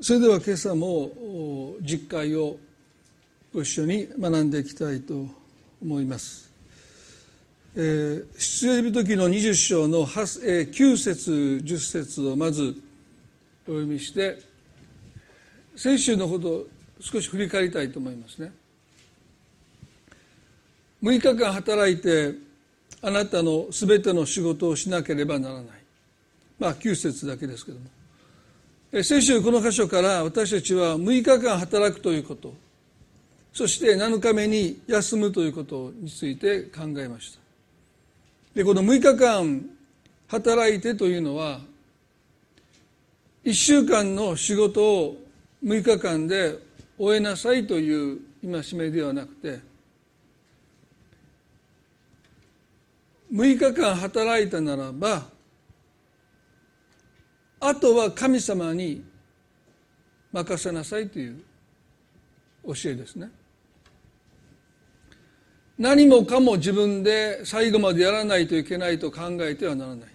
それでは今朝も実会をご一緒に学んでいきたいと思います。えー、出エリ時の20章の9節10節をまずお読みして先週のことを少し振り返りたいと思いますね。6日間働いてあなたのすべての仕事をしなければならない。まあ9節だけですけども。先週この箇所から私たちは6日間働くということ。そして7日目に休むということについて考えました。でこの6日間働いてというのは1週間の仕事を6日間で終えなさいという戒めではなくて6日間働いたならばあとは神様に任せなさいという教えですね。何もかも自分で最後までやらないといけないと考えてはならない。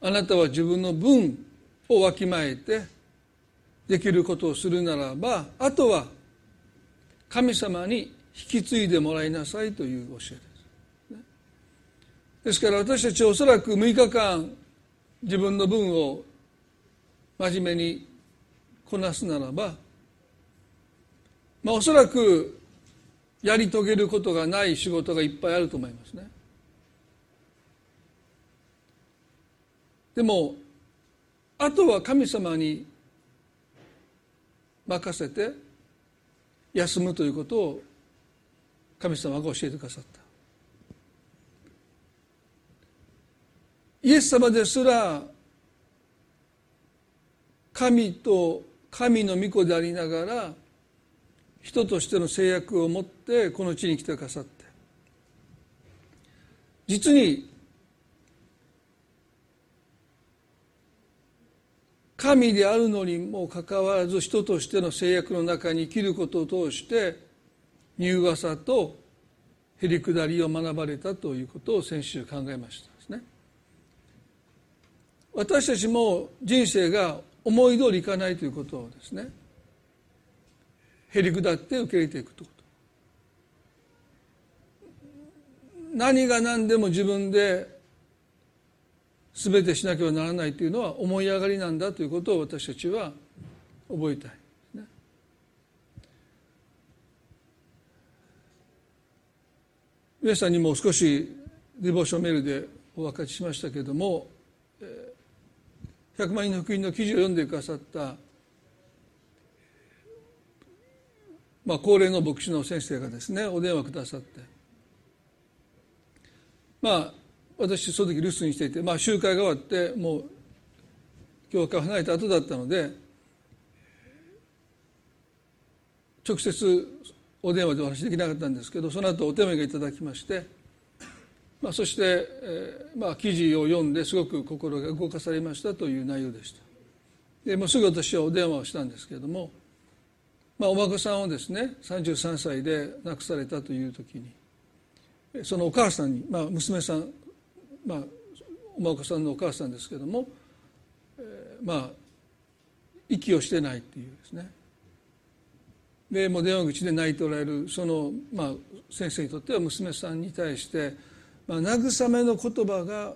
あなたは自分の分をわきまえてできることをするならばあとは神様に引き継いでもらいなさいという教えですですから私たちはおそらく6日間自分の分を真面目にこなすならば、まあ、おそらくやり遂げることがない仕事がいっぱいあると思いますね。でもあとは神様に任せて休むということを神様が教えてくださったイエス様ですら神と神の御子でありながら人としての制約を持ってこの地に来てくださって実に神であるのにもかかわらず人としての制約の中に生きることを通して柔和さとへりくだりを学ばれたということを先週考えました。私たちも人生が思い通りいかないということをですね。へりくだって受け入れていくということ。何が何でも自分で全てしなければならないというのは思い上がりなんだということを私たちは覚えたい、ね、皆さんにも少しディボーションメールでお分かちしましたけれども百万人の福音の記事を読んでくださった、まあ、高齢の牧師の先生がですねお電話くださってまあ私その時留守にしていて、まあ、集会が終わってもう教会を離れた後だったので直接お電話でお話できなかったんですけどその後お手紙がいただきましてまあ、そして、えーまあ、記事を読んですごく心が動かされましたという内容でした。でもうすぐ私はお電話をしたんですけれども、まあ、お孫さんをですね33歳で亡くされたという時にそのお母さんに、まあ、娘さん、まあ、お孫さんのお母さんですけれども、えー、まあ息をしてないっていうですね。でもう電話口で泣いておられるその、まあ、先生にとっては娘さんに対してまあ、慰めの言葉が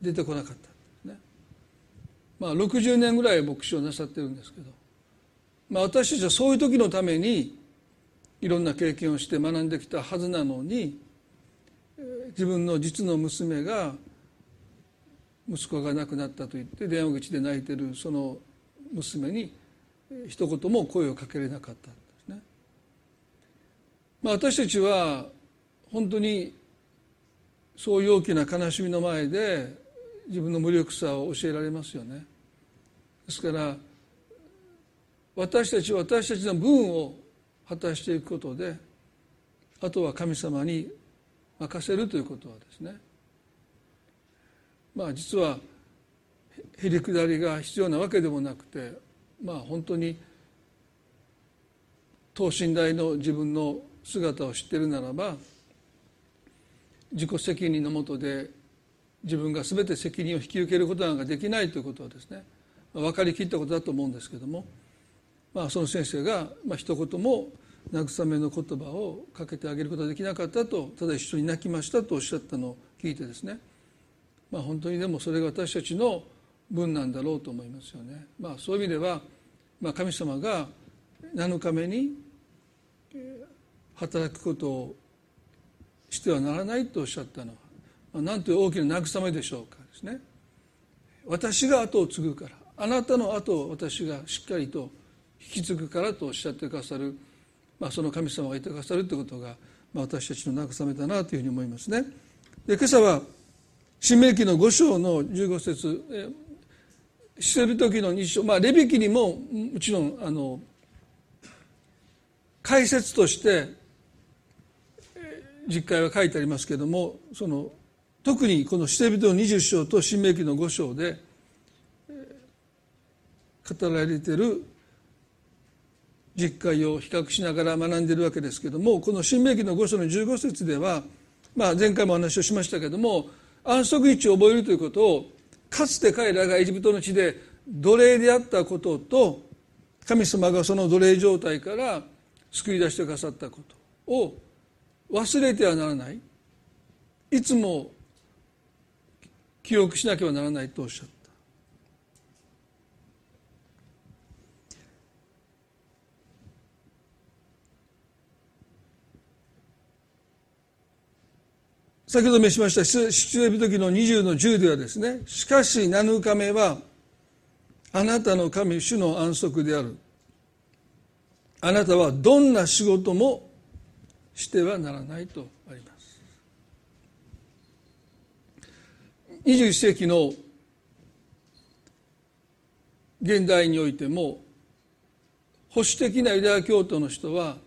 出てこなかった。ね、まあ、60年ぐらい牧師をなさってるんですけど、まあ、私たちはそういう時のためにいろんな経験をして学んできたはずなのに自分の実の娘が息子が亡くなったと言って電話口で泣いてるその娘に一言も声をかけれなかったんですね。まあ、私たちは本当にそういう大きな悲しみの前で自分の無力さを教えられますよね。ですから私たちは私たちの分を果たしていくことであとは神様に任せるということはですね。まあ実はへりくだりが必要なわけでもなくてまあ本当に等身大の自分の姿を知っているならば自己責任のもとで自分が全て責任を引き受けることなんかできないということはですね分かりきったことだと思うんですけども、まあ、その先生が、まあ一言も慰めの言葉をかけてあげることができなかったとただ一緒に泣きましたとおっしゃったのを聞いてですね、まあ、本当にでもそれが私たちの分なんだろうと思いますよね。まあ、そういう意味では、まあ、神様が7日目に働くことをしてはならないとおっしゃったのは、なんという大きな慰めでしょうかですね。私が後を継ぐからあなたの後を私がしっかりと引き継ぐからとおっしゃってくださるまあ、その神様がいてくださるということが、まあ、私たちの慰めだなというふうに思いますね。で今朝は新明記の5章の15節捨てる時の日章まあレビ記にももちろんあの解説として実会は書いてありますけどもその特にこの捨て人の20章と新明記の5章で語られている実会を比較しながら学んでいるわけですけどもこの新明記の5章の15節では、まあ、前回もお話をしましたけども安息日を覚えるということをかつて彼らがエジプトの地で奴隷であったことと神様がその奴隷状態から救い出してくださったことを忘れてはならないいつも記憶しなければならないとおっしゃった。先ほど召しました出エビ時の20の10ではですねしかし7日目はあなたの神主の安息であるあなたはどんな仕事もしてはならないとあります。21世紀の現代においても保守的なユダヤ教徒の人は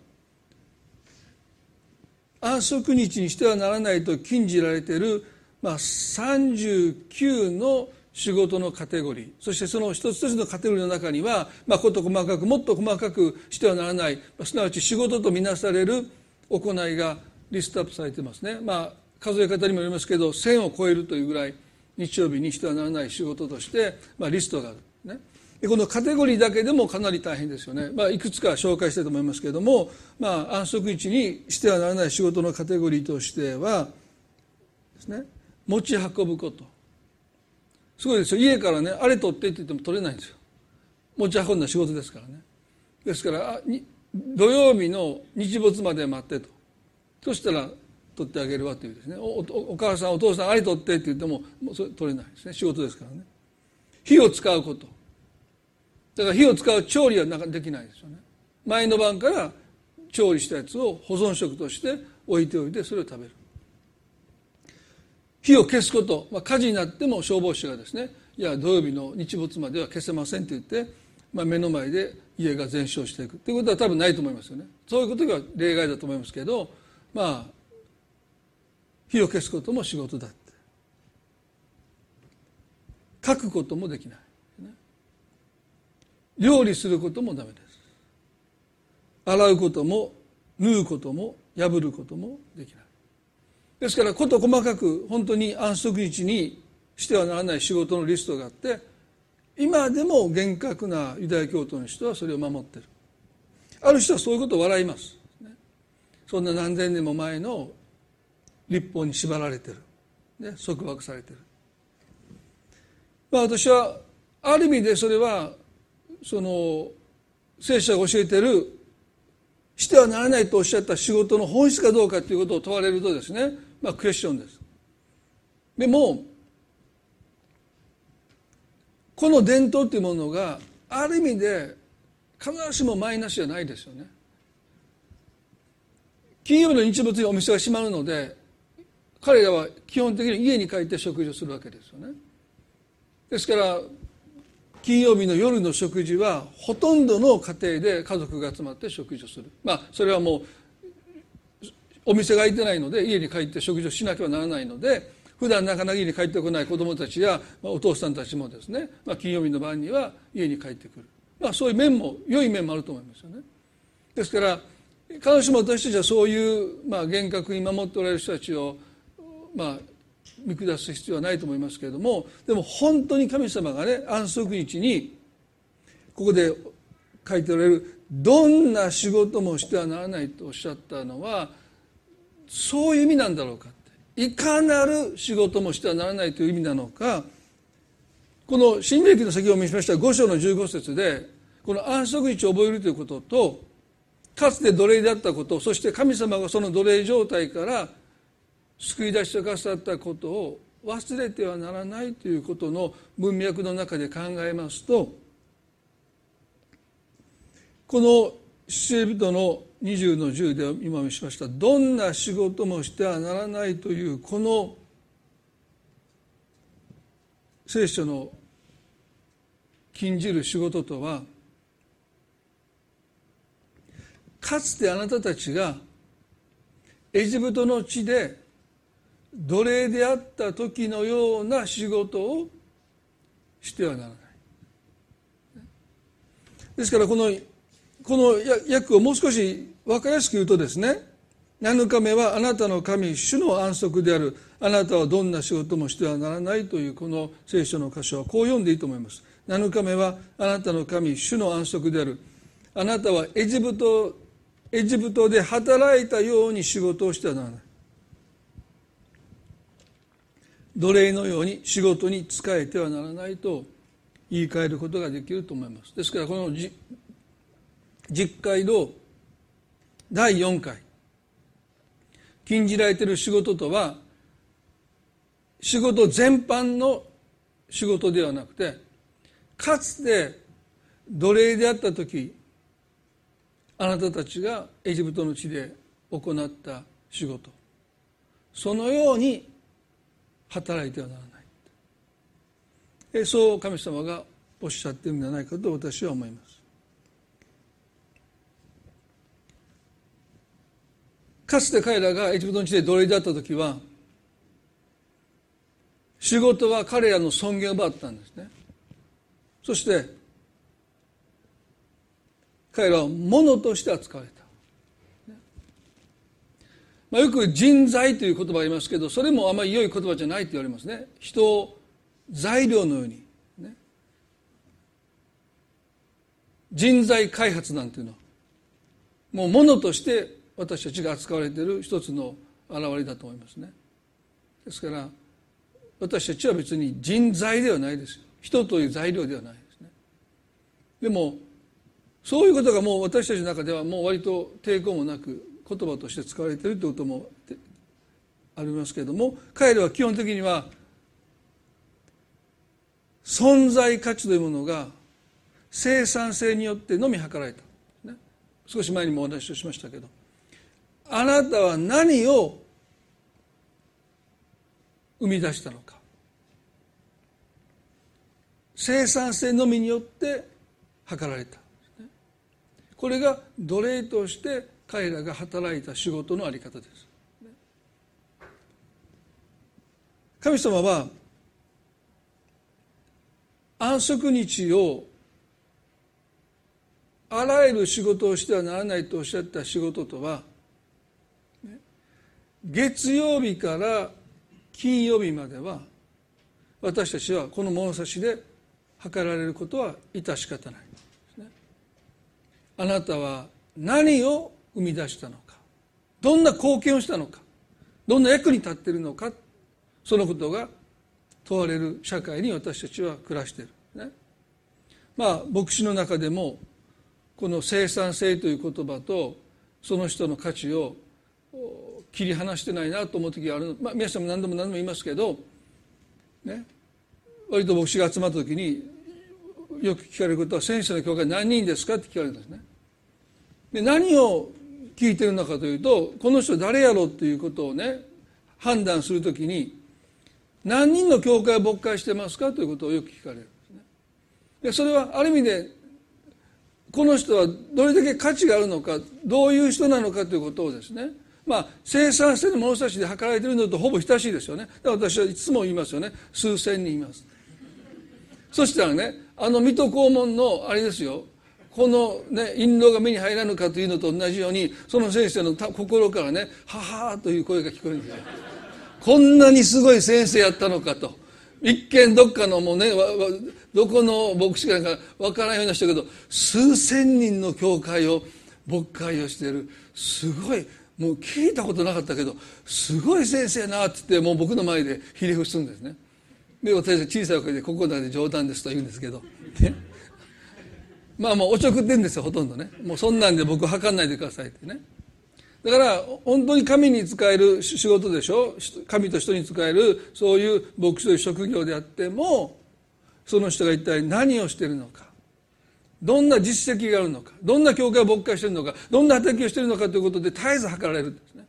安息日にしてはならないと禁じられている、まあ、39の仕事のカテゴリーそしてその一つ一つのカテゴリーの中には、まあ、こと細かくもっと細かくしてはならないすなわち仕事とみなされる行いがリストアップされてますね、まあ、数え方にもよりますけど1000を超えるというぐらい日曜日にしてはならない仕事として、まあ、リストがある、ね、でこのカテゴリーだけでもかなり大変ですよね、まあ、いくつか紹介したいと思いますけれども、まあ、安息日にしてはならない仕事のカテゴリーとしてはですね持ち運ぶこと。すごいですよ。家からねあれ取ってって言っても取れないんですよ。持ち運んだ仕事ですからね。ですから土曜日の日没まで待ってと。そしたら取ってあげるわというですね。おお母さんお父さんあれ取ってって言ってももうそれ取れないですね。仕事ですからね。火を使うこと。だから火を使う調理はなかできないですよね。前の晩から調理したやつを保存食として置いておいてそれを食べる。火を消すこと、まあ、火事になっても消防士がですねいや土曜日の日没までは消せませんと言って、まあ、目の前で家が全焼していく。ということは多分ないと思いますよね。そういうことが例外だと思いますけどまあ火を消すことも仕事だって。書くこともできない。料理することもダメです。洗うことも縫うことも破ることもできない。ですから事細かく本当に安息日にしてはならない仕事のリストがあって今でも厳格なユダヤ教徒の人はそれを守ってる。ある人はそういうことを笑います、そんな何千年も前の立法に縛られてる、ね、束縛されてる。まあ私はある意味でそれはその聖書が教えてるしてはならないとおっしゃった仕事の本質かどうかということを問われるとですね。まあクエスチョンです。でもこの伝統というものがある意味で必ずしもマイナスじゃないですよね。金曜日の日没にお店が閉まるので彼らは基本的に家に帰って食事をするわけですよね。ですから金曜日の夜の食事はほとんどの家庭で家族が集まって食事をする。まあそれはもうお店が開いてないので家に帰って食事をしなければならないので普段なかなか家に帰ってこない子どもたちやお父さんたちもですね、まあ、金曜日の晩には家に帰ってくる、まあ、そういう面も良い面もあると思いますよね。ですから必ずしも私たちはそういう、まあ、厳格に守っておられる人たちを、まあ、見下す必要はないと思いますけれどもでも本当に神様がね安息日にここで書いておられるどんな仕事もしてはならないとおっしゃったのはそういう意味なんだろうかいかなる仕事もしてはならないという意味なのかこの新明記の先を見しました5章の15節でこの安息日を覚えるということとかつて奴隷であったことそして神様がその奴隷状態から救い出してくださったことを忘れてはならないということの文脈の中で考えますとこの出エ人の20の10で今見しました。どんな仕事もしてはならないというこの聖書の禁じる仕事とはかつてあなたたちがエジプトの地で奴隷であった時のような仕事をしてはならない。ですからこのこの訳をもう少し分かりやすく言うとですね7日目はあなたの神主の安息である。あなたはどんな仕事もしてはならないというこの聖書の箇所はこう読んでいいと思います。7日目はあなたの神主の安息である。あなたはエジプトエジプトで働いたように仕事をしてはならない。奴隷のように仕事に仕えてはならないと言い換えることができると思います。ですからこの実会の第4回。禁じられている仕事とは仕事全般の仕事ではなくてかつて奴隷であった時あなたたちがエジプトの地で行った仕事。そのように働いてはならない。そう神様がおっしゃってるんじゃないかと私は思います。かつて彼らがエジプトの地で奴隷だった時は仕事は彼らの尊厳を奪ったんですね。そして彼らは物として扱われた、まあ、よく人材という言葉ありますけどそれもあまり良い言葉じゃないと言われますね。人を材料のように、ね、人材開発なんていうのはもう物として私たちが扱われている一つの表れだと思いますね。ですから私たちは別に人材ではないですよ。人という材料ではないですね。でもそういうことがもう私たちの中ではもう割と抵抗もなく言葉として使われているということもありますけれども彼らは基本的には存在価値というものが生産性によってのみ計られた、ね、少し前にもお話をしましたけどあなたは何を生み出したのか。生産性のみによって図られた。これが奴隷として彼らが働いた仕事のあり方です。神様は安息日をあらゆる仕事をしてはならないとおっしゃった仕事とは月曜日から金曜日までは私たちはこの物差しで測られることは致し方ないね。あなたは何を生み出したのかどんな貢献をしたのかどんな役に立っているのかそのことが問われる社会に私たちは暮らしている、ね、まあ牧師の中でもこの生産性という言葉とその人の価値を切り離してないなと思う時があるのまあ皆さんも何度も何度も言いますけどね割と牧師が集まった時によく聞かれることは「先生の教会何人ですか?」って聞かれるんですね。で何を聞いてるのかというとこの人誰やろうっていうことをね判断するときに何人の教会を牧会してますか？ということをよく聞かれるんですね。でそれはある意味でこの人はどれだけ価値があるのかどういう人なのかということをですねまあ、生産性の物差しで測られているのとほぼ等しいですよね。だから私はいつも言いますよね。数千人います。そしたらねあの水戸黄門のあれですよ。このね印籠が目に入らぬかというのと同じようにその先生の心からね「ははー」という声が聞こえるんですよ。こんなにすごい先生やったのかと。一見どっかのもうねどこの牧師かなんか分からんような人だけど数千人の教会を牧会をしている。すごい。もう聞いたことなかったけどすごい先生なって言ってもう僕の前でひれ伏すんですね。で私は小さい声で「ここだけ冗談です」と言うんですけど、ね、まあもうおちょくってんですよほとんどね。もうそんなんで僕測んないでくださいってね。だから本当に神に仕える仕事でしょ？神と人に仕えるそういう牧師という職業であってもその人が一体何をしてるのか。どんな実績があるのかどんな教会を牧会しているのかどんな働きをしているのかということで絶えず測られるんですね。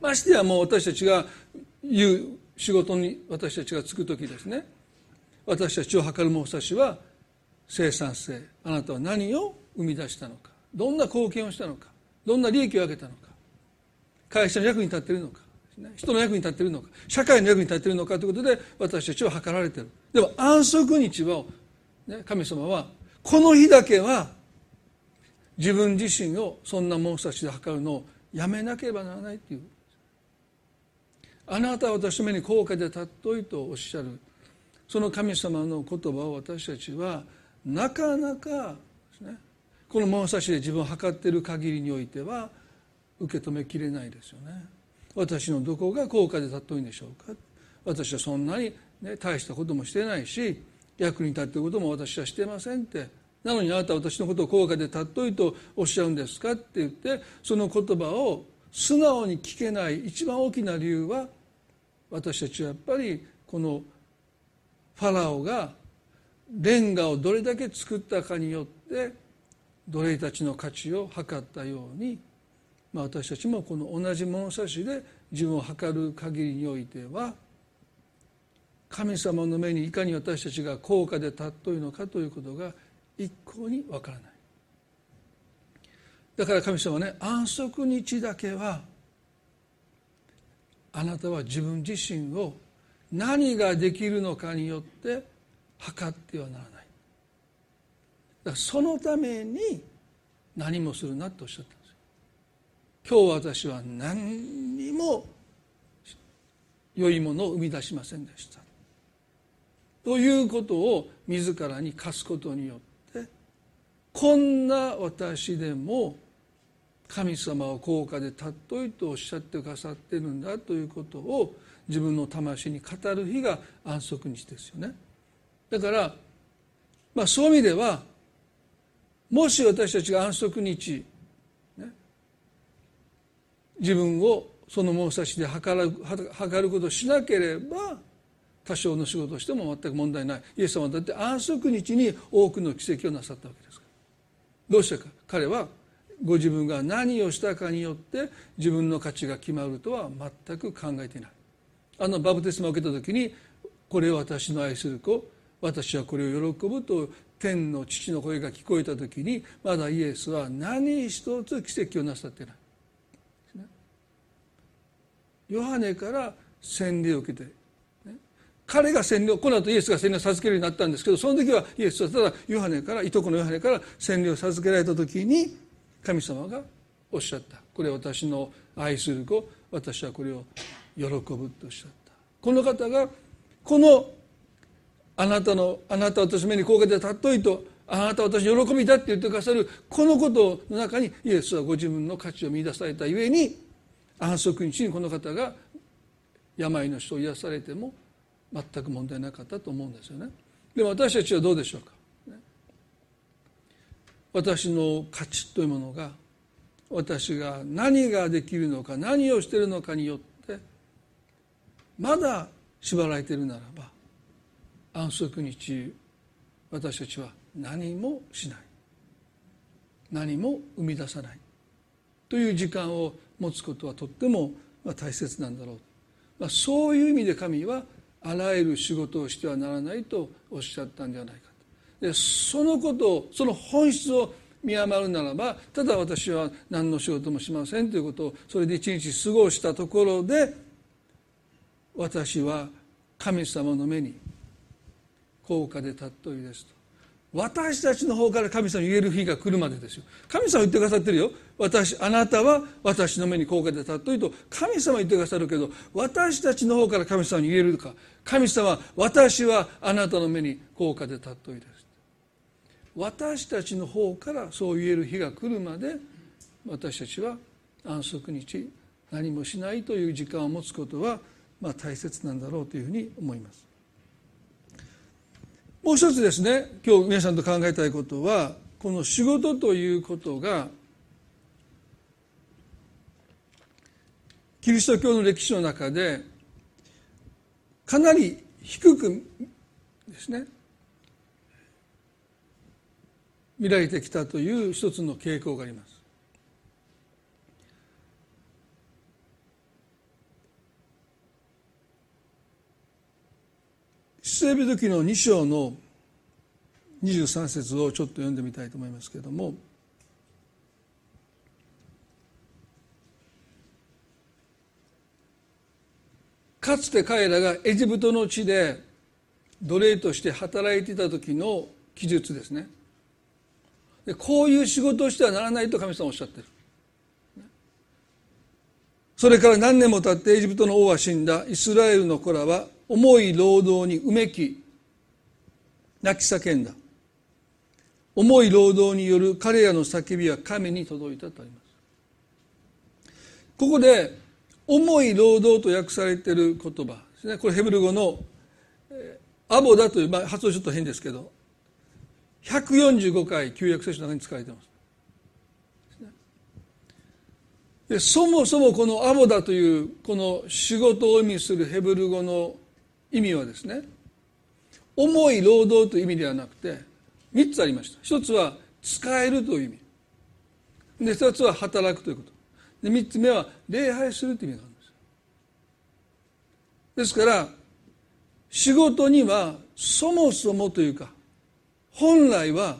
ましてやもう私たちが言う仕事に私たちが就く時ですね。私たちを測る物差しは生産性あなたは何を生み出したのかどんな貢献をしたのかどんな利益を上げたのか会社の役に立っているのか人の役に立っているのか社会の役に立っているのかということで私たちは測られている。でも安息日は、ね、神様はこの日だけは自分自身をそんな物差しで測るのをやめなければならないという。あなたは私の目に高価で尊いとおっしゃる。その神様の言葉を私たちはなかなかねこの物差しで自分を測っている限りにおいては受け止めきれないですよね。私のどこが高価で尊いんでしょうか。私はそんなに、ね、大したこともしてないし役に立っていることも私はしてませんって。なのにあなたは私のことを高価で尊いとおっしゃるんですかって言ってその言葉を素直に聞けない一番大きな理由は私たちはやっぱりこのファラオがレンガをどれだけ作ったかによって奴隷たちの価値を測ったように、まあ、私たちもこの同じ物差しで自分を測る限りにおいては神様の目にいかに私たちが高価で尊いのかということが一向にわからない。だから神様はね安息日だけはあなたは自分自身を何ができるのかによって測ってはならない。だそのために何もするなとおっしゃったんです今日私は何にも良いものを生み出しませんでした。ということを自らに課すことによってこんな私でも神様を高価で尊いとおっしゃってくださってるんだということを自分の魂に語る日が安息日ですよね。だから、まあ、そういう意味ではもし私たちが安息日、ね、自分をその物差しで測る測ることをしなければ多少の仕事をしても全く問題ない。イエス様だって安息日に多くの奇跡をなさったわけですから。どうしてか。彼はご自分が何をしたかによって自分の価値が決まるとは全く考えていない。あのバプテスマを受けた時にこれを私の愛する子私はこれを喜ぶと天の父の声が聞こえた時にまだイエスは何一つ奇跡をなさってい。ないヨハネから洗礼を受けて彼が洗礼この後イエスが洗礼を授けるようになったんですけどその時はイエスはただヨハネからいとこのヨハネから洗礼を授けられた時に神様がおっしゃった。これは私の愛する子私はこれを喜ぶとおっしゃった。この方がこのあなたのあなたは私目に高価で尊いとあなたは私喜びだって言ってくださるこのことの中にイエスはご自分の価値を見出されたゆえに安息日にこの方が病の人を癒されても全く問題なかったと思うんですよね。でも私たちはどうでしょうか？私の価値というものが私が何ができるのか何をしているのかによってまだ縛られているならば安息日私たちは何もしない。何も生み出さない。という時間を持つことはとっても大切なんだろう、ま、そういう意味で神はあらゆる仕事をしてはならないとおっしゃったんじゃないかと。でそのことをその本質を見余るならばただ私は何の仕事もしませんということをそれで一日過ごしたところで私は神様の目に高価で尊いですと。私たちの方から神様に言える日が来るまでですよ。神様言ってくださってるよ。私あなたは私の目に高価で尊いと。神様言ってくださるけど私たちの方から神様に言えるか。神様私はあなたの目に高価で尊いです。私たちの方からそう言える日が来るまで私たちは安息日何もしないという時間を持つことはまあ大切なんだろうというふうに思います。もう一つですね今日皆さんと考えたいことはこの仕事ということがキリスト教の歴史の中でかなり低くですね見られてきたという一つの傾向があります。出エビ時の2章の23節をちょっと読んでみたいと思いますけれどもかつて彼らがエジプトの地で奴隷として働いていた時の記述ですね。でこういう仕事をしてはならないと神様おっしゃってる。それから何年も経ってエジプトの王は死んだ。イスラエルの子らは重い労働にうめき泣き叫んだ。重い労働による彼らの叫びは神に届いたとあります。ここで重い労働と訳されている言葉。ですねこれヘブル語のアボダという、まあ、発音ちょっと変ですけど145回旧約聖書の中に使われています。そもそもこのアボダというこの仕事を意味するヘブル語の意味はですね重い労働という意味ではなくて3つありました。一つは使えるという意味。で2つは働くということ。で3つ目は礼拝するという意味があるんです。ですから仕事にはそもそもというか本来は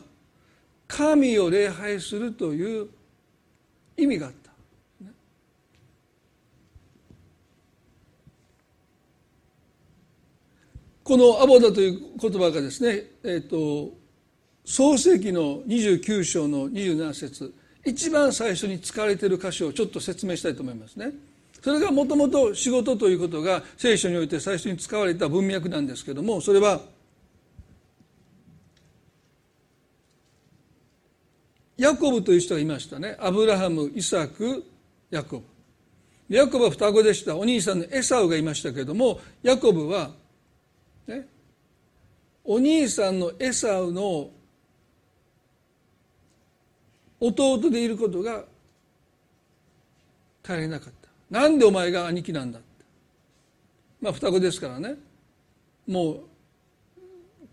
神を礼拝するという意味があった。このアボダという言葉がですね、えーと、創世紀の29章の27節一番最初に使われている箇所をちょっと説明したいと思いますね。それがもともと仕事ということが聖書において最初に使われた文脈なんですけどもそれはヤコブという人がいましたね。アブラハムイサクヤコブ。ヤコブは双子でした。お兄さんのエサウがいましたけれどもヤコブは、お兄さんのエサウの弟でいることが大変なかった。なんでお前が兄貴なんだまあ双子ですからね。もう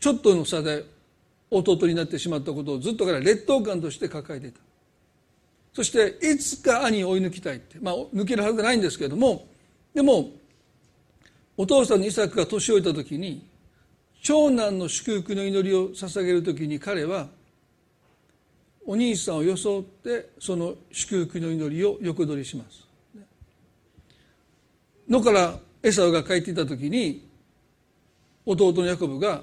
ちょっとの差で弟になってしまったことをずっとから劣等感として抱えていた。そしていつか兄を追い抜きたいって。まあ抜けるはずがないんですけれども。でもお父さんのイサクが年老いた時に長男の祝福の祈りを捧げる時に彼はお兄さんを装ってその祝福の祈りを横取りします。野からエサウが帰っていた時に弟のヤコブが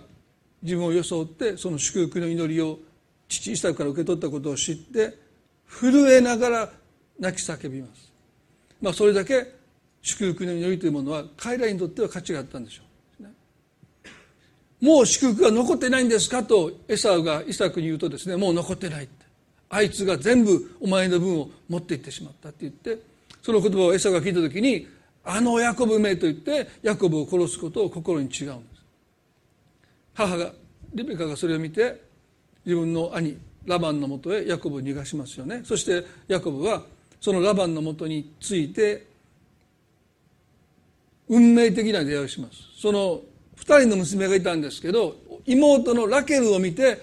自分を装ってその祝福の祈りを父イサクから受け取ったことを知って震えながら泣き叫びます、まあ、それだけ祝福の祈りというものは彼らにとっては価値があったんでしょう。もう祝福が残ってないんですかとエサウがイサクに言うとですねもう残ってないって。あいつが全部お前の分を持っていってしまったって言ってその言葉をエサウが聞いた時にあのヤコブめと言ってヤコブを殺すことを心に違うんです。母がレベカがそれを見て自分の兄ラバンのもとへヤコブを逃がしますよね。そしてヤコブはそのラバンのもとについて運命的な出会いをします。その2人の娘がいたんですけど妹のラケルを見て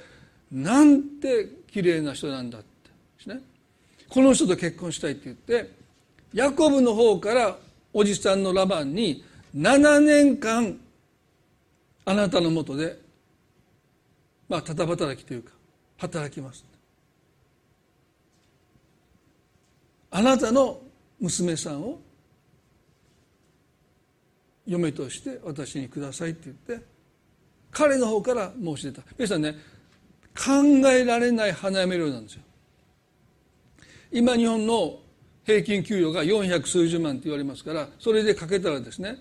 なんて綺麗な人なんだって。ね。この人と結婚したいって言ってヤコブの方からおじさんのラバンに7年間あなたのもとでまあただ働きというか働きますあなたの娘さんを嫁として私にくださいって言って彼の方から申し出た。皆さんね考えられない花嫁料なんですよ。今日本の平均給与が400数十万って言われますからそれでかけたらですね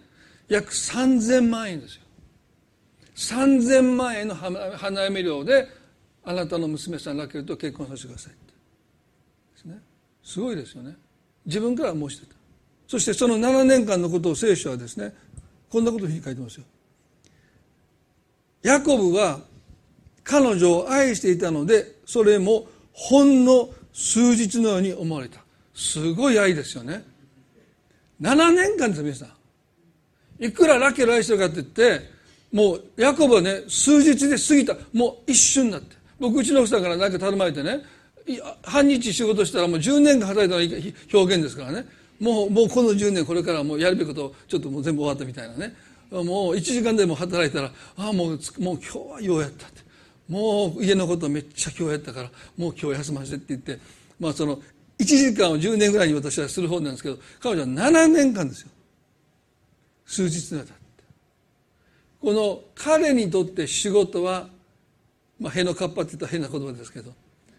約3000万円ですよ。3000万円の花嫁料であなたの娘さんラケルと結婚させてくださいですね。すごいですよね。自分から申してた。そしてその7年間のことを聖書はですねこんなことを書いてますよ。ヤコブは彼女を愛していたのでそれもほんの数日のように思われた。すごい愛ですよね。7年間です皆さんいくらラケル愛してるかって言ってもうヤコブはね数日で過ぎた。もう一瞬になって。僕うちの奥さんから何か頼まれてね半日仕事したらもう10年間働いたのが表現ですからね。もうもうこの10年これからもうやるべきことちょっともう全部終わったみたいなね。もう1時間でも働いたらああもうもう今日はようやったって。もう家のことめっちゃ今日やったからもう今日休ませてって言ってまあその1時間を10年ぐらいに私はする方なんですけど彼女は7年間ですよ。数日にわたって。この彼にとって仕事はまあ、へのかっぱって言ったら変な言葉ですけど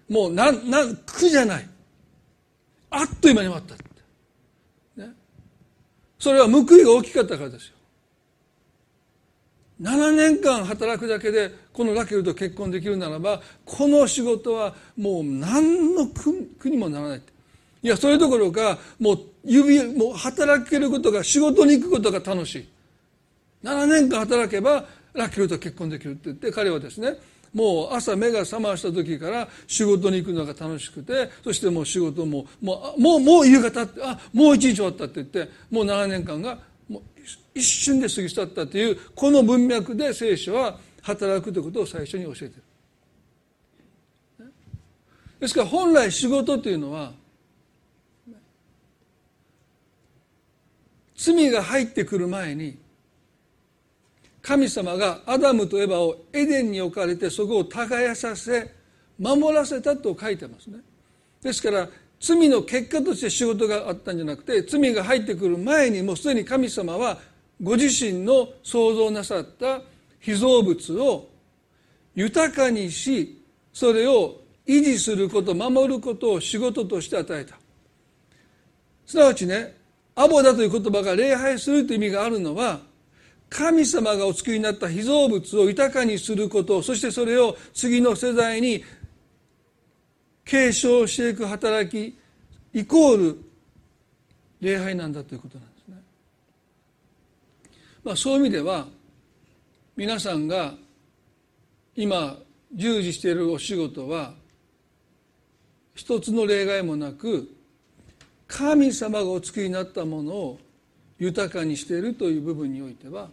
もうなんなん苦じゃない。あっという間に終わった、それは報いが大きかったからですよ。7年間働くだけでこのラケルと結婚できるならばこの仕事はもう何の苦にもならないいやそれどころかもう指もう働けることが仕事に行くことが楽しい。7年間働けばラケルと結婚できるって言って彼はですねもう朝目が覚ました時から仕事に行くのが楽しくてそしてもう仕事ももうもうもう夕方ってあもう一日終わったって言ってもう7年間がもう一瞬で過ぎ去ったというこの文脈で聖書は働くということを最初に教えてる。ですから本来仕事というのは罪が入ってくる前に神様がアダムとエバをエデンに置かれてそこを耕させ守らせたと書いてますね。ですから罪の結果として仕事があったんじゃなくて罪が入ってくる前にもうすでに神様はご自身の創造なさった被造物を豊かにしそれを維持すること守ることを仕事として与えた。すなわちねアボだという言葉が礼拝するという意味があるのは神様がお作りになった被造物を豊かにすることそしてそれを次の世代に継承していく働きイコール礼拝なんだということなんですね。まあ、そういう意味では皆さんが今従事しているお仕事は一つの例外もなく神様がお作りになったものを豊かにしているという部分においては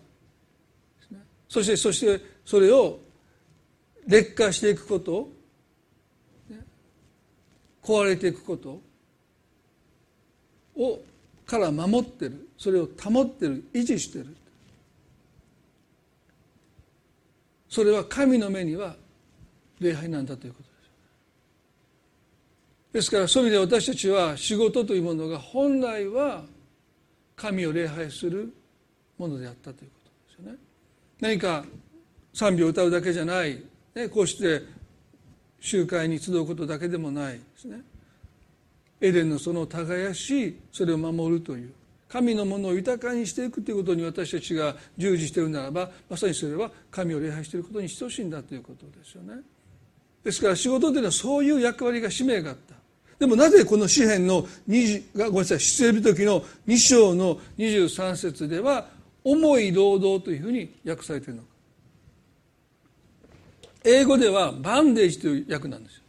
そしてそしてそれを劣化していくこと壊れていくことをから守ってる。それを保ってる。維持してる。それは神の目には礼拝なんだということです。ですからそういう意味で私たちは仕事というものが本来は神を礼拝するものであったということ。何か賛美を歌うだけじゃない、ね、こうして集会に集うことだけでもないですね。エデンのその耕しそれを守るという。神のものを豊かにしていくということに私たちが従事しているならばまさにそれは神を礼拝していることに等しいんだということですよね。ですから仕事というのはそういう役割が使命があった。でもなぜこの詩篇の20ごめんなさい出演る時の2章の23節では重い労働というふうに訳されているのか。英語ではバンデージという訳なんですよ。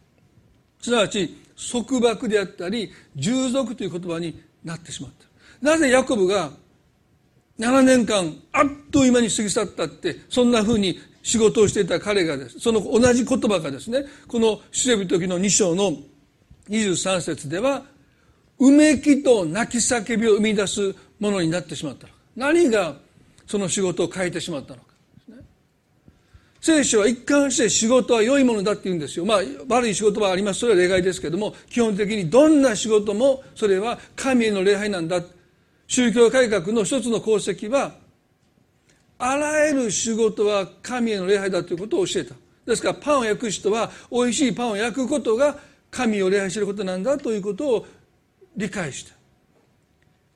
すなわち束縛であったり従属という言葉になってしまった。なぜヤコブが7年間あっという間に過ぎ去ったってそんなふうに仕事をしていた彼がですその同じ言葉がですねこの主レビ時の2章の23節ではうめきと泣き叫びを生み出すものになってしまった。何がその仕事を変えてしまったのか。聖書は一貫して仕事は良いものだって言うんですよ。まあ悪い仕事はあります。それは例外ですけども基本的にどんな仕事もそれは神への礼拝なんだ。宗教改革の一つの功績はあらゆる仕事は神への礼拝だということを教えた。ですからパンを焼く人はおいしいパンを焼くことが神を礼拝していることなんだということを理解した。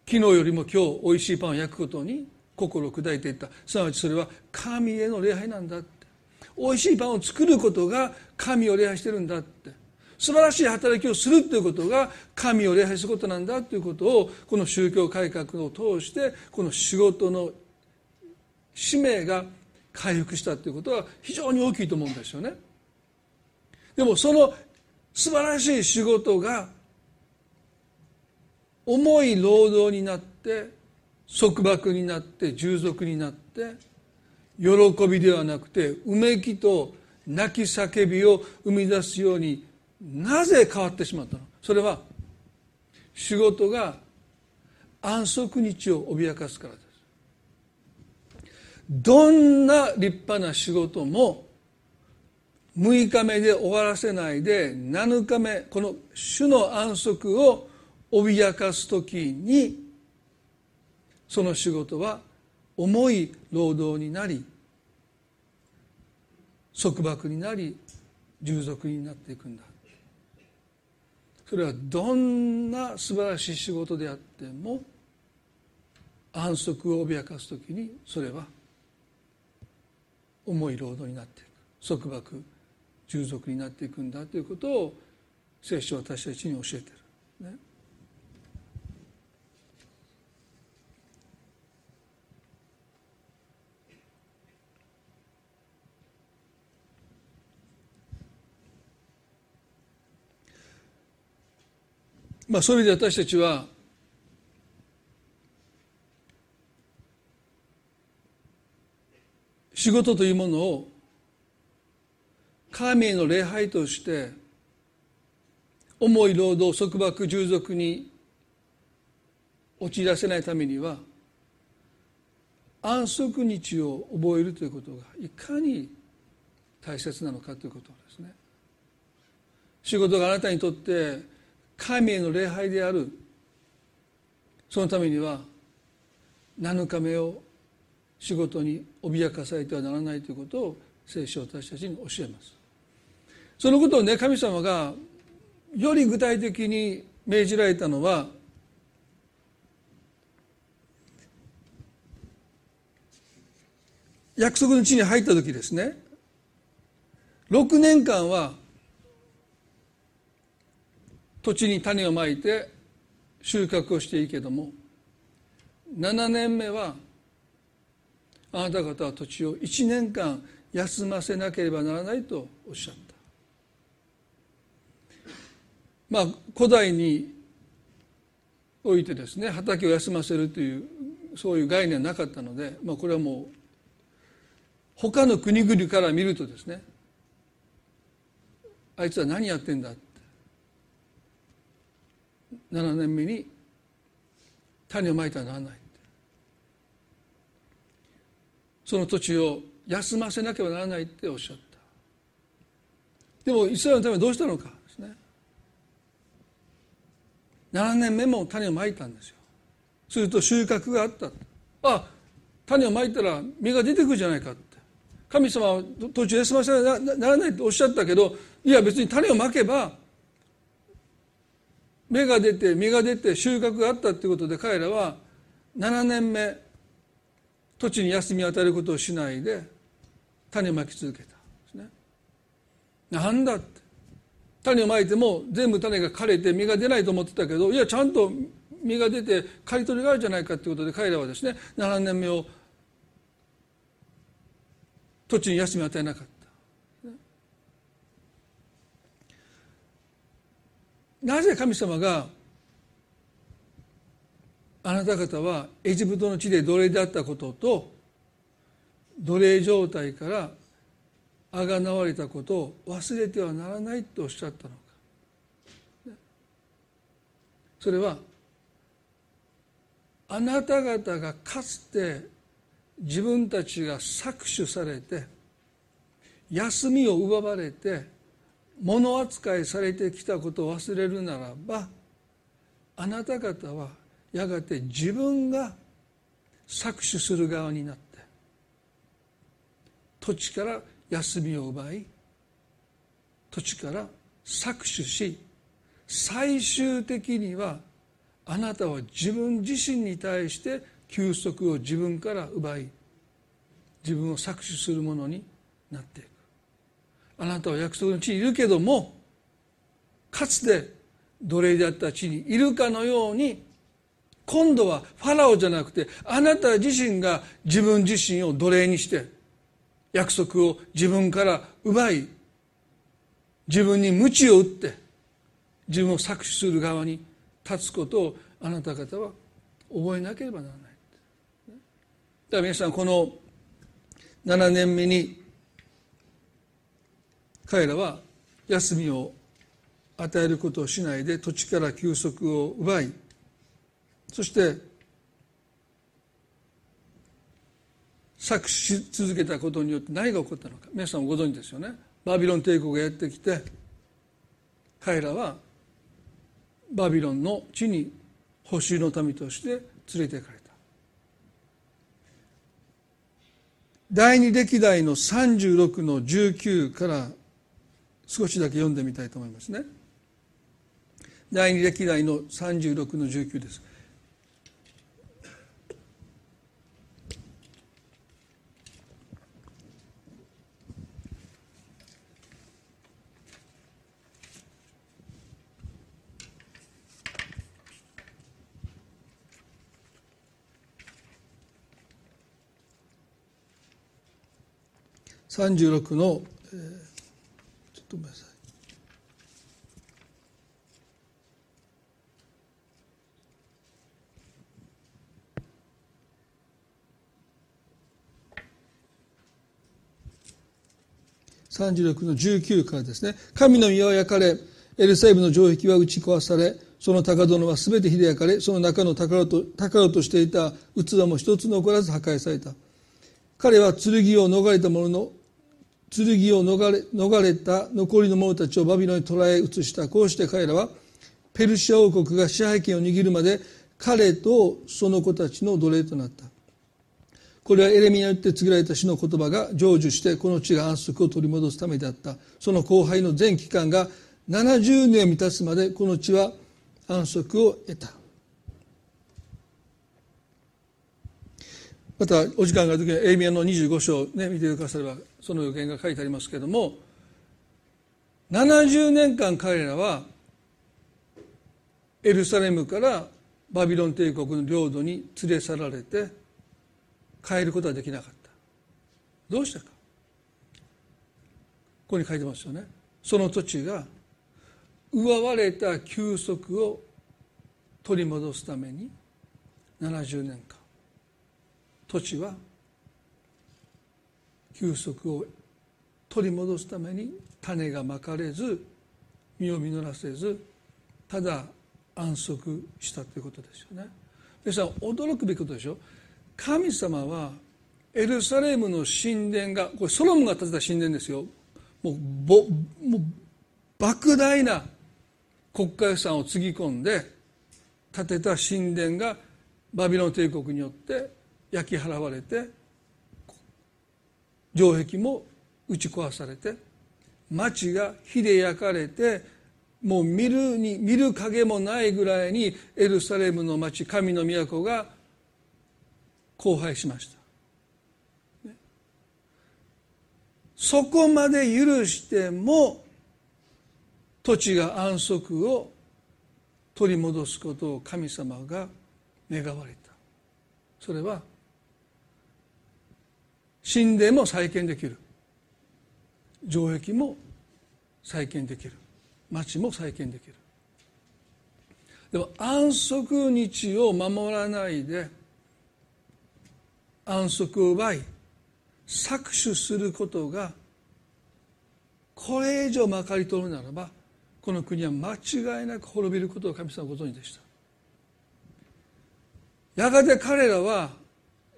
昨日よりも今日おいしいパンを焼くことに心を砕いていった。すなわちそれは神への礼拝なんだって。おいしいパンを作ることが神を礼拝してるんだって。素晴らしい働きをするということが神を礼拝することなんだということをこの宗教改革を通してこの仕事の使命が回復したということは非常に大きいと思うんですよね。でもその素晴らしい仕事が重い労働になって束縛になって従属になって喜びではなくてうめきと泣き叫びを生み出すようになぜ変わってしまったの？それは仕事が安息日を脅かすからです。どんな立派な仕事も6日目で終わらせないで7日目この主の安息を脅かす時にその仕事は重い労働になり束縛になり従属になっていくんだそれはどんな素晴らしい仕事であっても安息を脅かす時にそれは重い労働になっていく束縛従属になっていくんだということを聖書は私たちに教えてる。ねまあ、そういう意味で私たちは仕事というものを神への礼拝として重い労働束縛従属に陥らせないためには安息日を覚えるということがいかに大切なのかということですね。仕事があなたにとって神への礼拝である。そのためには7日目を仕事に脅かされてはならないということを聖書私たちに教えます。そのことをね神様がより具体的に命じられたのは約束の地に入った時ですね。6年間は土地に種をまいて収穫をしていいけども7年目はあなた方は土地を1年間休ませなければならないとおっしゃった。まあ古代においてですね畑を休ませるというそういう概念はなかったので、まあ、これはもう他の国々から見るとですねあいつは何やってんだ7年目に種をまいたらならないその土地を休ませなければならないっておっしゃった。でもイスラエルのためにどうしたのかですね。7年目も種をまいたんですよ。すると収穫があった。あ種をまいたら実が出てくるじゃないかって。神様は土地を休ませなならないっておっしゃったけどいや別に種をまけば芽が出て実が出て収穫があったということで彼らは7年目土地に休みを与えることをしないで種をまき続けたですね。なんだって種をまいても全部種が枯れて実が出ないと思ってたけどいやちゃんと実が出て刈り取りがあるじゃないかということで彼らはですね7年目を土地に休みを与えなかった。なぜ神様があなた方はエジプトの地で奴隷であったことと奴隷状態からあがなわれたことを忘れてはならないとおっしゃったのか。それはあなた方がかつて自分たちが搾取されて休みを奪われて物扱いされてきたことを忘れるならばあなた方はやがて自分が搾取する側になって土地から休みを奪い土地から搾取し最終的にはあなたは自分自身に対して休息を自分から奪い自分を搾取するものになっていく。あなたは約束の地にいるけどもかつて奴隷であった地にいるかのように今度はファラオじゃなくてあなた自身が自分自身を奴隷にして約束を自分から奪い自分に鞭を打って自分を搾取する側に立つことをあなた方は覚えなければならない。だから皆さんこの7年目に彼らは休みを与えることをしないで土地から休息を奪いそして搾取し続けたことによって何が起こったのか。皆さんもご存知ですよね。バビロン帝国がやってきて彼らはバビロンの地に補修の民として連れて行かれた。第二歴代の36の19から少しだけ読んでみたいと思いますね。第二歴代の36の19です。36の、えー、ごめんなさい36の19からですね神の宮は焼かれエルサイムの城壁は打ち壊されその高殿は全て火で焼かれその中の宝と宝としていた器も一つ残らず破壊された。彼は剣を逃れた者の剣を逃れ逃れた残りの者たちをバビロンに捕らえ移した。こうして彼らはペルシア王国が支配権を握るまで彼とその子たちの奴隷となった。これはエレミアによって告げられた死の言葉が成就してこの地が安息を取り戻すためであった。その後輩の全期間が70年満たすまでこの地は安息を得た。またお時間がある時はエレミアの25章ね見てくださればその予言が書いてありますけれども70年間彼らはエルサレムからバビロン帝国の領土に連れ去られて帰ることはできなかった。どうしたか。ここに書いてますよね。その土地が奪われた休息を取り戻すために70年間。土地は休息を取り戻すために種がまかれず実を実らせずただ安息したということですよね。皆さん驚くべきことでしょ？神様はエルサレムの神殿がこれソロモンが建てた神殿ですよもうぼもう莫大な国家予算をつぎ込んで建てた神殿がバビロン帝国によって焼き払われて城壁も打ち壊されて町が火で焼かれてもう見るに見る影もないぐらいにエルサレムの町神の都が荒廃しました、そこまで許しても土地が安息を取り戻すことを神様が願われた。それは神殿も再建できる。城壁も再建できる。町も再建できる。でも安息日を守らないで安息を奪い搾取することがこれ以上まかり通るならばこの国は間違いなく滅びることを神様ご存知でした。やがて彼らは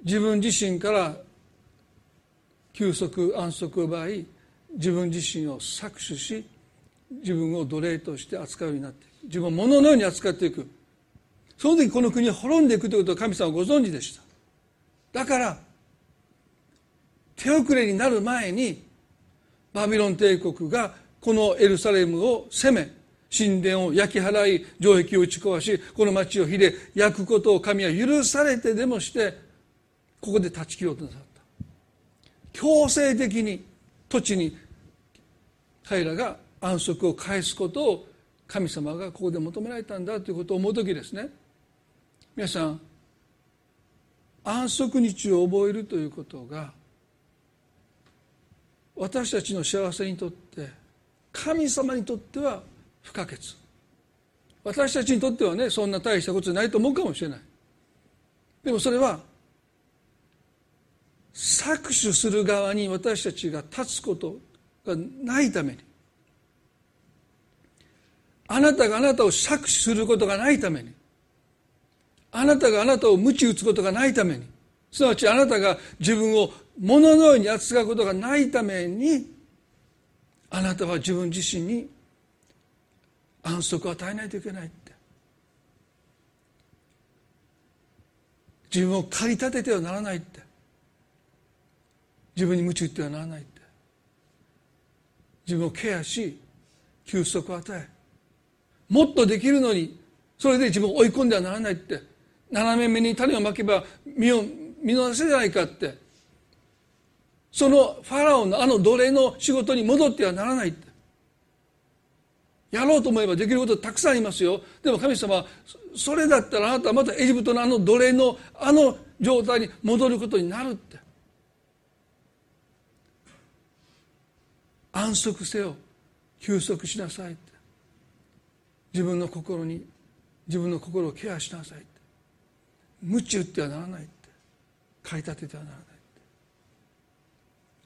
自分自身から休息安息を奪い自分自身を搾取し自分を奴隷として扱うようになって自分を物のように扱っていく。その時この国は滅んでいくということを神様はご存知でした。だから手遅れになる前にバビロン帝国がこのエルサレムを攻め神殿を焼き払い城壁を打ち壊しこの町を火で焼くことを神は許されてでもしてここで断ち切ろうとなさった。強制的に土地に彼らが安息を返すことを神様がここで求められたんだということを思う時ですね。皆さん安息日を覚えるということが私たちの幸せにとって神様にとっては不可欠。私たちにとってはねそんな大したことじゃないと思うかもしれない。でもそれは搾取する側に私たちが立つことがないために。あなたがあなたを搾取することがないために。あなたがあなたを鞭打つことがないために。すなわちあなたが自分を物のように扱うことがないために。あなたは自分自身に安息を与えないといけないって。自分を駆り立ててはならないって。自分に鞭打ってはならないって。自分をケアし休息を与えもっとできるのにそれで自分を追い込んではならないって。斜め目に種をまけば実を見逃せないかって。そのファラオのあの奴隷の仕事に戻ってはならないって。やろうと思えばできることたくさんありますよ。でも神様それだったらあなたはまたエジプトのあの奴隷のあの状態に戻ることになるって。安息せよ。休息しなさい自分の心に自分の心をケアしなさいって。無知打ってはならないって。買い立ててはならないって。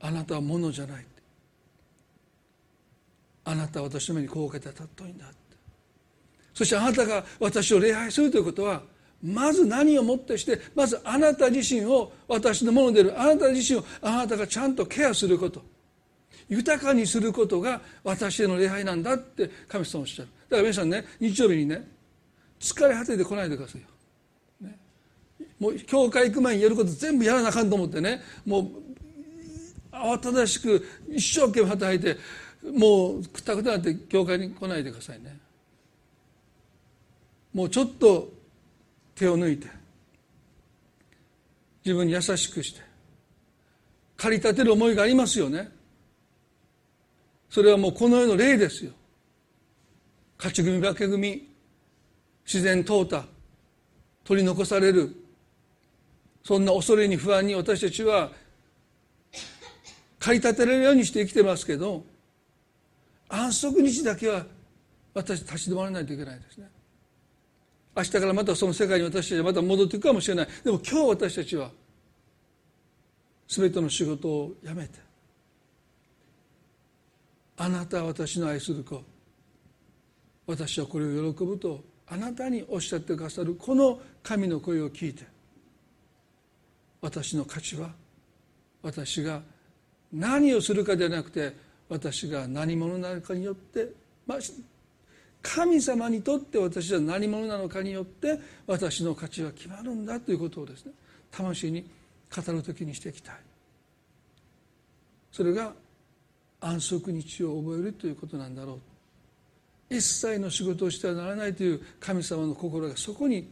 あなたはものじゃないって。あなたは私の目に高価で尊いんだって。そしてあなたが私を礼拝するということはまず何をもってしてまずあなた自身を私のものであるあなた自身をあなたがちゃんとケアすること。豊かにすることが私への礼拝なんだって神様おっしゃる。だから皆さんね日曜日にね疲れ果ててこないでくださいよ、ね、もう教会行く前にやること全部やらなあかんと思ってねもう慌ただしく一生懸命働いてもうくたくたなって教会に来ないでくださいね。もうちょっと手を抜いて自分に優しくして駆り立てる思いがありますよね。それはもうこの世の例ですよ。勝ち組負け組自然淘汰取り残される。そんな恐れに不安に私たちは駆り立てられるようにして生きてますけど安息日だけは私立ち止まらないといけないですね。明日からまたその世界に私たちはまた戻っていくかもしれない。でも今日私たちは全ての仕事を辞めてあなたは私の愛する子。私はこれを喜ぶとあなたにおっしゃってくださるこの神の声を聞いて。私の価値は私が何をするかではなくて私が何者なのかによって、まあ、神様にとって私は何者なのかによって私の価値は決まるんだということをですね魂に語る時にしていきたい。それが安息日を覚えるということなんだろう。一切の仕事をしてはならないという神様の心がそこに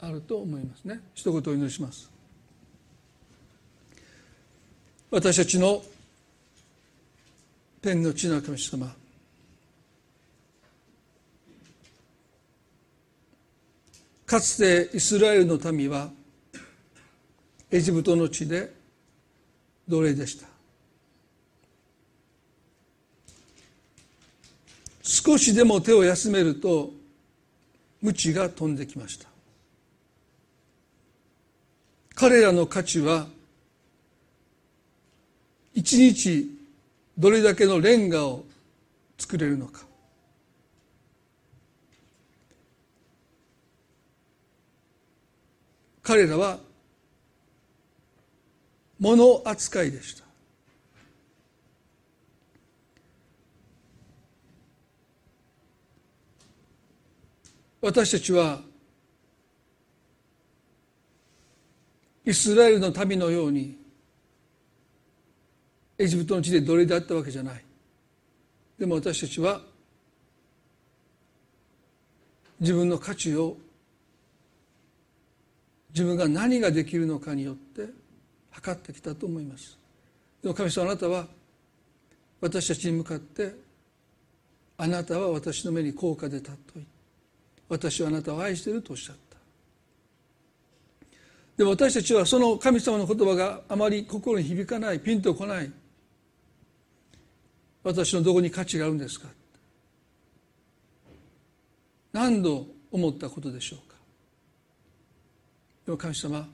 あると思いますね。一言お祈りします。私たちの天の地の神様かつてイスラエルの民はエジプトの地で奴隷でした。少しでも手を休めると鞭が飛んできました。彼らの価値は一日どれだけのレンガを作れるのか。彼らは物扱いでした。私たちはイスラエルの民のようにエジプトの地で奴隷であったわけじゃない。でも私たちは自分の価値を自分が何ができるのかによって測ってきたと思います。でも神様あなたは私たちに向かってあなたは私の目に高価で尊い私はあなたを愛しているとおっしゃった。でも私たちはその神様の言葉があまり心に響かないピンとこない。私のどこに価値があるんですか。何度思ったことでしょうか。でも神様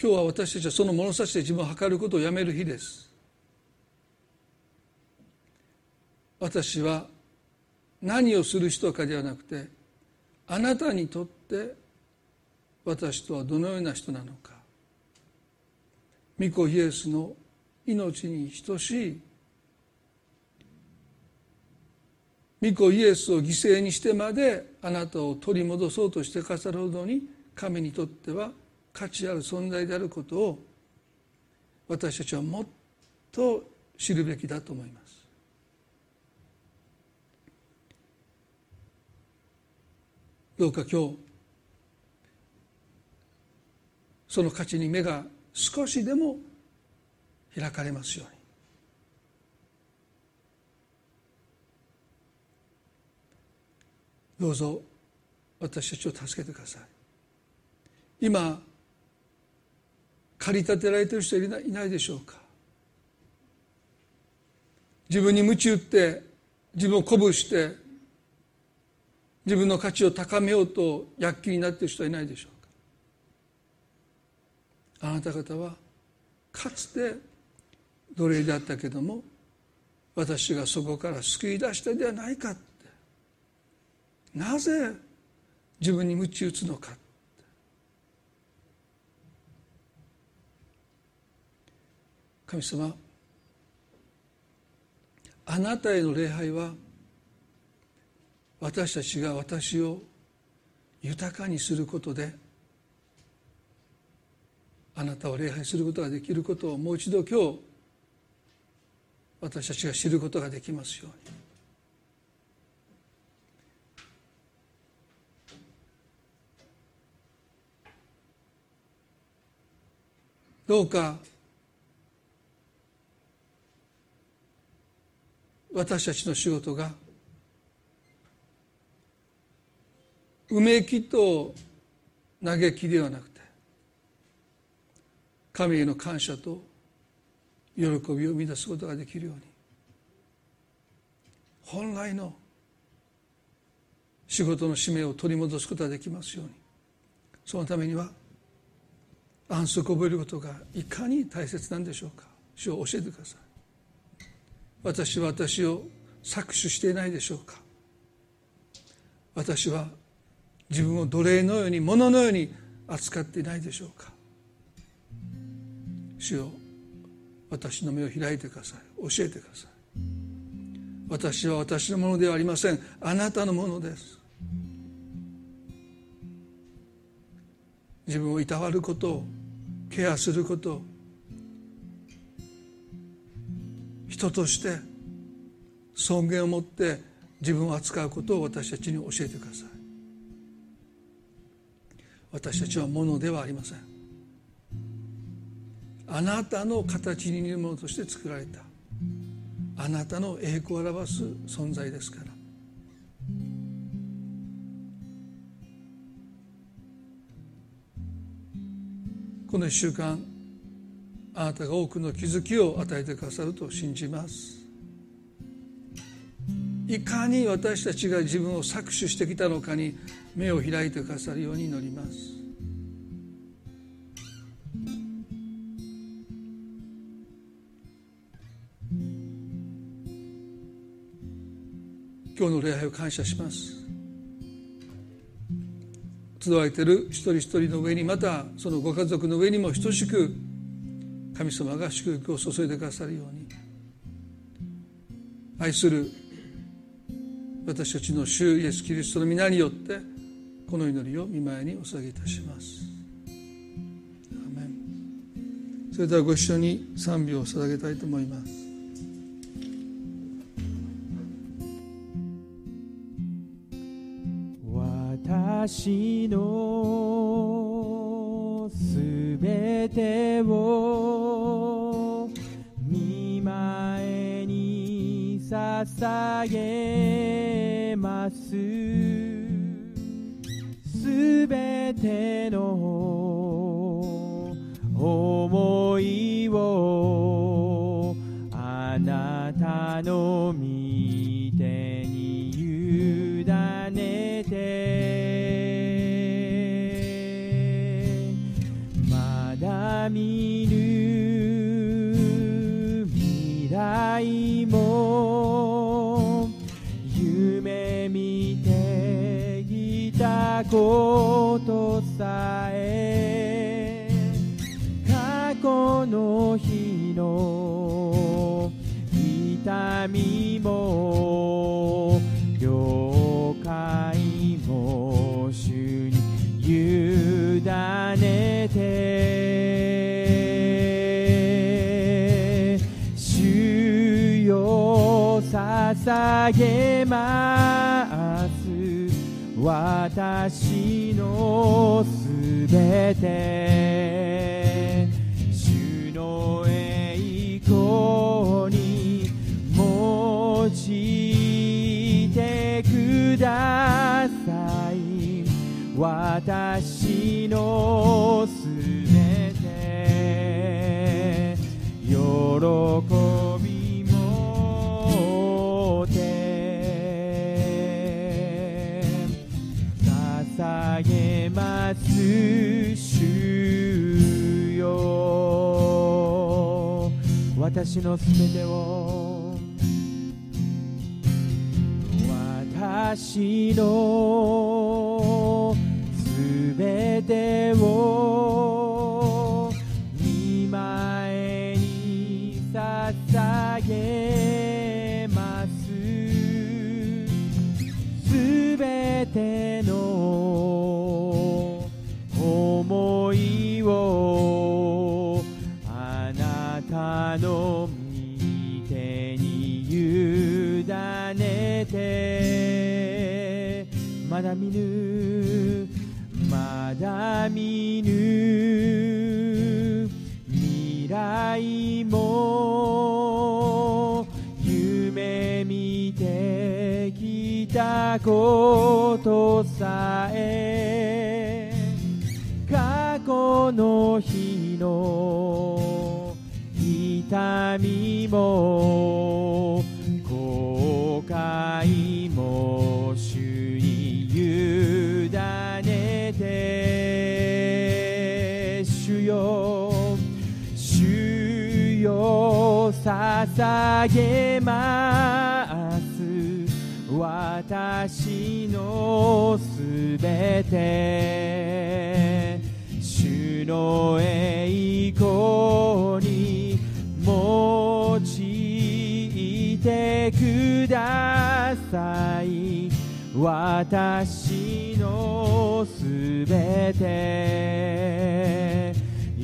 今日は私たちはその物差しで自分を測ることをやめる日です。私は何をする人かではなくてあなたにとって私とはどのような人なのか御子イエスの命に等しい御子イエスを犠牲にしてまであなたを取り戻そうとしてかさるほどに神にとっては価値ある存在であることを私たちはもっと知るべきだと思います。どうか今日その価値に目が少しでも開かれますように。どうぞ私たちを助けてください。今駆り立てられている人いないいないでしょうか。自分に鞭打って自分を鼓舞して自分の価値を高めようと躍起になっている人はいないでしょうか。あなた方はかつて奴隷であったけども私がそこから救い出したではないかって。なぜ自分に鞭打つのか神様あなたへの礼拝は私たちが私を豊かにすることであなたを礼拝することができることをもう一度今日私たちが知ることができますように。どうか私たちの仕事がうめきと嘆きではなくて神への感謝と喜びを生み出すことができるように本来の仕事の使命を取り戻すことができますようにそのためには安息を覚えることがいかに大切なんでしょうか。主を教えてください。私は私を搾取していないでしょうか。私は自分を奴隷のように物のように扱っていないでしょうか。主よ私の目を開いてください。教えてください。私は私のものではありません。あなたのものです。自分をいたわることをケアすること人として尊厳を持って自分を扱うことを私たちに教えてください。私たちはものではありません。あなたの形に似るものとして作られた。あなたの栄光を表す存在ですから。この1週間あなたが多くの気づきを与えてくださると信じます。いかに私たちが自分を搾取してきたのかに目を開いてくださるように祈ります。今日の礼拝を感謝します。集われている一人一人の上にまたそのご家族の上にも等しく神様が祝福を注いでくださるように。愛する私たちの主イエス・キリストの皆によってこの祈りを見舞いにお捧げいたします。それではご一緒に賛美を捧げたいと思います私のすべてを見前に捧げます。すべての思いをあなたの身捧げます私のすべて。主の栄光に用いてください私のすべて喜びます主よ。私のすべてを。私のすべてを。見ぬ未来も夢見てきたことさえ過去の日の痛みも捧げます。私のすべて。主の栄光に用いてください。私のすべて。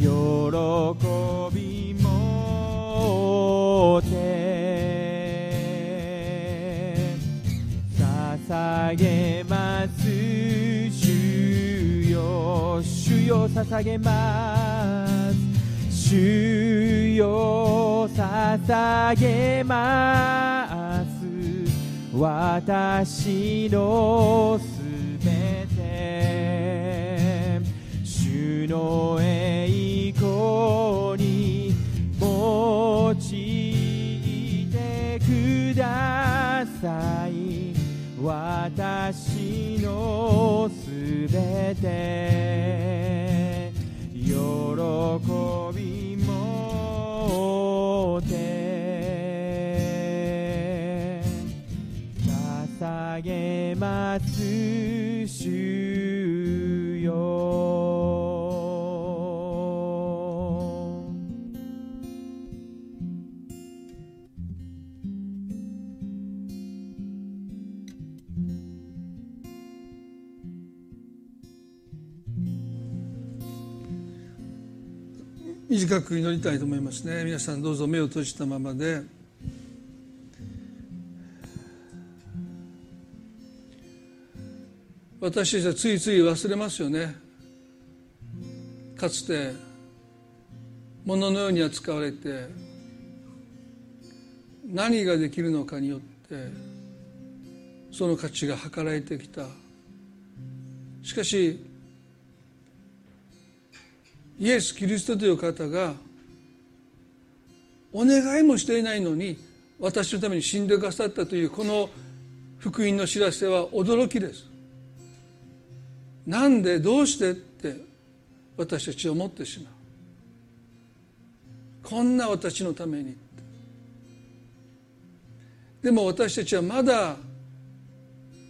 喜捧げます。主よ主よ捧げます。主よ捧げます。私のすべて。主の栄光に用いてください。私のすべて。短く祈りたいと思いますね。皆さんどうぞ目を閉じたままで。私たちはついつい忘れますよね。かつて物のように扱われて何ができるのかによってその価値が計られてきた。しかしイエス・キリストという方がお願いもしていないのに私のために死んでくださったというこの福音の知らせは驚きです。なんでどうしてって私たちは思ってしまう。こんな私のためにでも私たちはまだ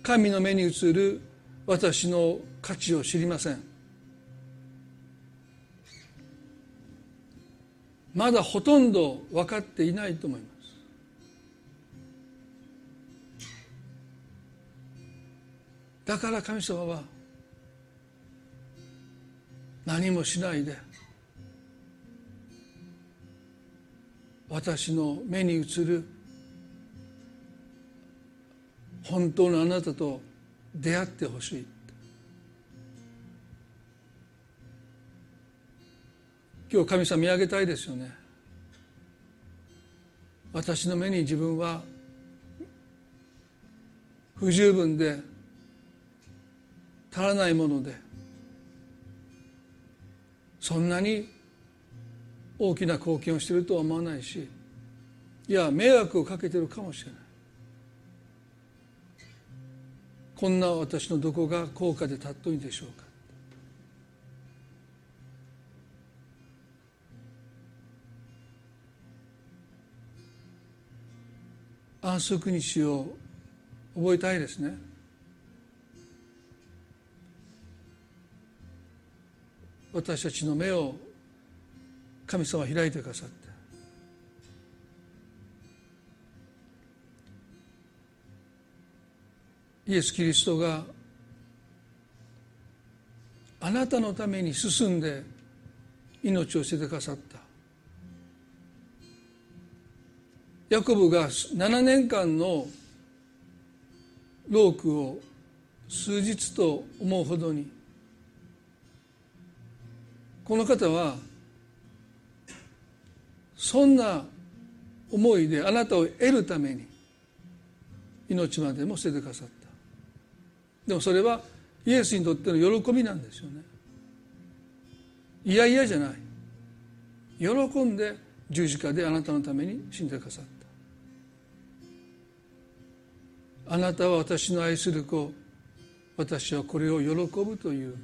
神の目に映る私の価値を知りません。まだほとんど分かっていないと思います。だから神様は何もしないで私の目に映る本当のあなたと出会ってほしい。今日神様見上げたいですよね。私の目に自分は不十分で足らないものでそんなに大きな貢献をしているとは思わないしいや迷惑をかけてるかもしれない。こんな私のどこが高価で尊いでしょうか。安息日を覚えたいですね。私たちの目を神様開いてくださって。イエス・キリストがあなたのために進んで命を捨ててくださった。ヤコブが7年間の労苦を数日と思うほどにこの方はそんな思いであなたを得るために命までも捨ててくださった。でもそれはイエスにとっての喜びなんですよね。いやいやじゃない。喜んで十字架であなたのために死んでくださった。あなたは私の愛する子私はこれを喜ぶという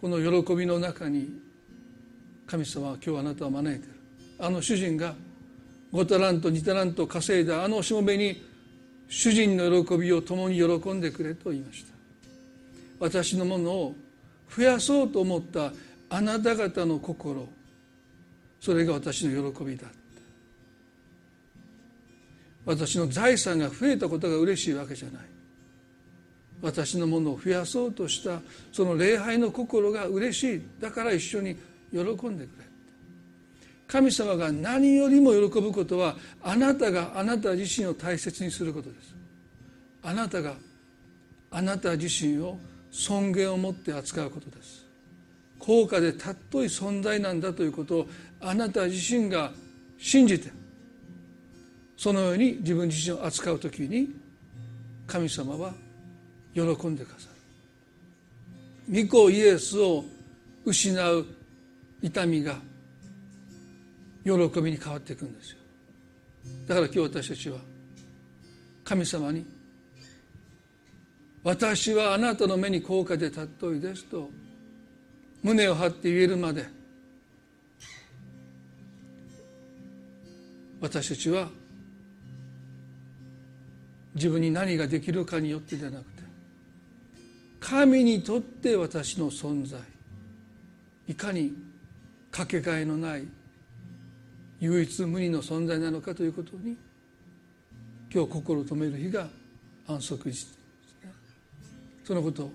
この喜びの中に神様は今日あなたを招いてる。あの主人が5タラント2タラント稼いだあのしもべに主人の喜びを共に喜んでくれと言いました。私のものを増やそうと思ったあなた方の心それが私の喜びだ私の財産が増えたことが嬉しいわけじゃない。私のものを増やそうとしたその礼拝の心が嬉しい。だから一緒に喜んでくれ神様が何よりも喜ぶことはあなたがあなた自身を大切にすることです。あなたがあなた自身を尊厳を持って扱うことです。高価で尊い存在なんだということをあなた自身が信じてそのように自分自身を扱う時に神様は喜んでくださる。御子イエスを失う痛みが喜びに変わっていくんですよ。だから今日私たちは神様に「私はあなたの目に高価で尊いです」と胸を張って言えるまで私たちは自分に何ができるかによってではなくて神にとって私の存在いかにかけがえのない唯一無二の存在なのかということに今日心を止める日が安息日ですね。そのことを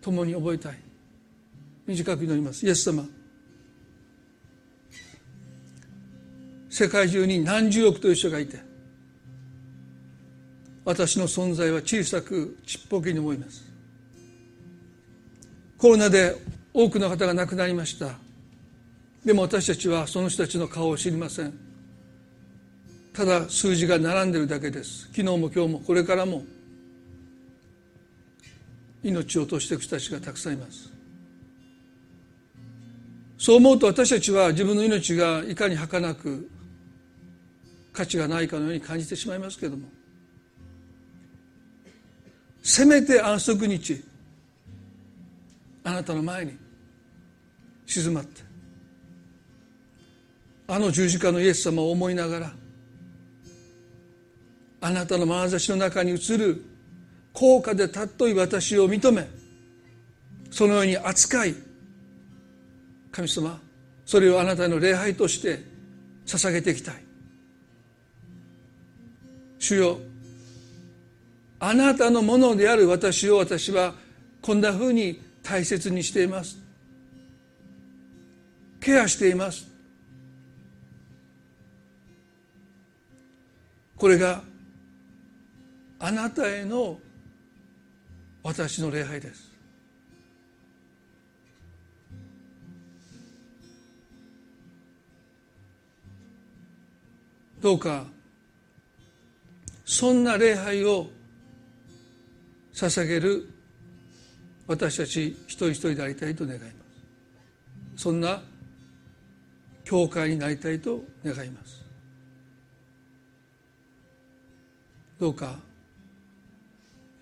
共に覚えたい。短く祈ります。イエス様世界中に何十億という人がいて私の存在は小さくちっぽけに思います。コロナで多くの方が亡くなりました。でも私たちはその人たちの顔を知りません。ただ数字が並んでるだけです。昨日も今日もこれからも。命を落としていく人たちがたくさんいます。そう思うと私たちは自分の命がいかに儚く価値がないかのように感じてしまいますけれども。せめて安息日あなたの前に静まって。あの十字架のイエス様を思いながらあなたの眼差しの中に映る高価で尊い私を認めそのように扱い神様それをあなたの礼拝として捧げていきたい。主よあなたのものである私を私はこんなふうに大切にしています。ケアしています。これがあなたへの私の礼拝です。どうかそんな礼拝を捧げる私たち一人一人でありたいと願います。そんな教会になりたいと願います。どうか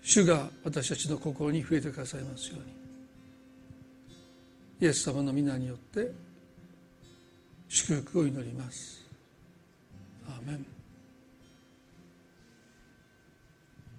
主が私たちの心に増えてくださいますように。イエス様の皆によって祝福を祈ります。アーメン。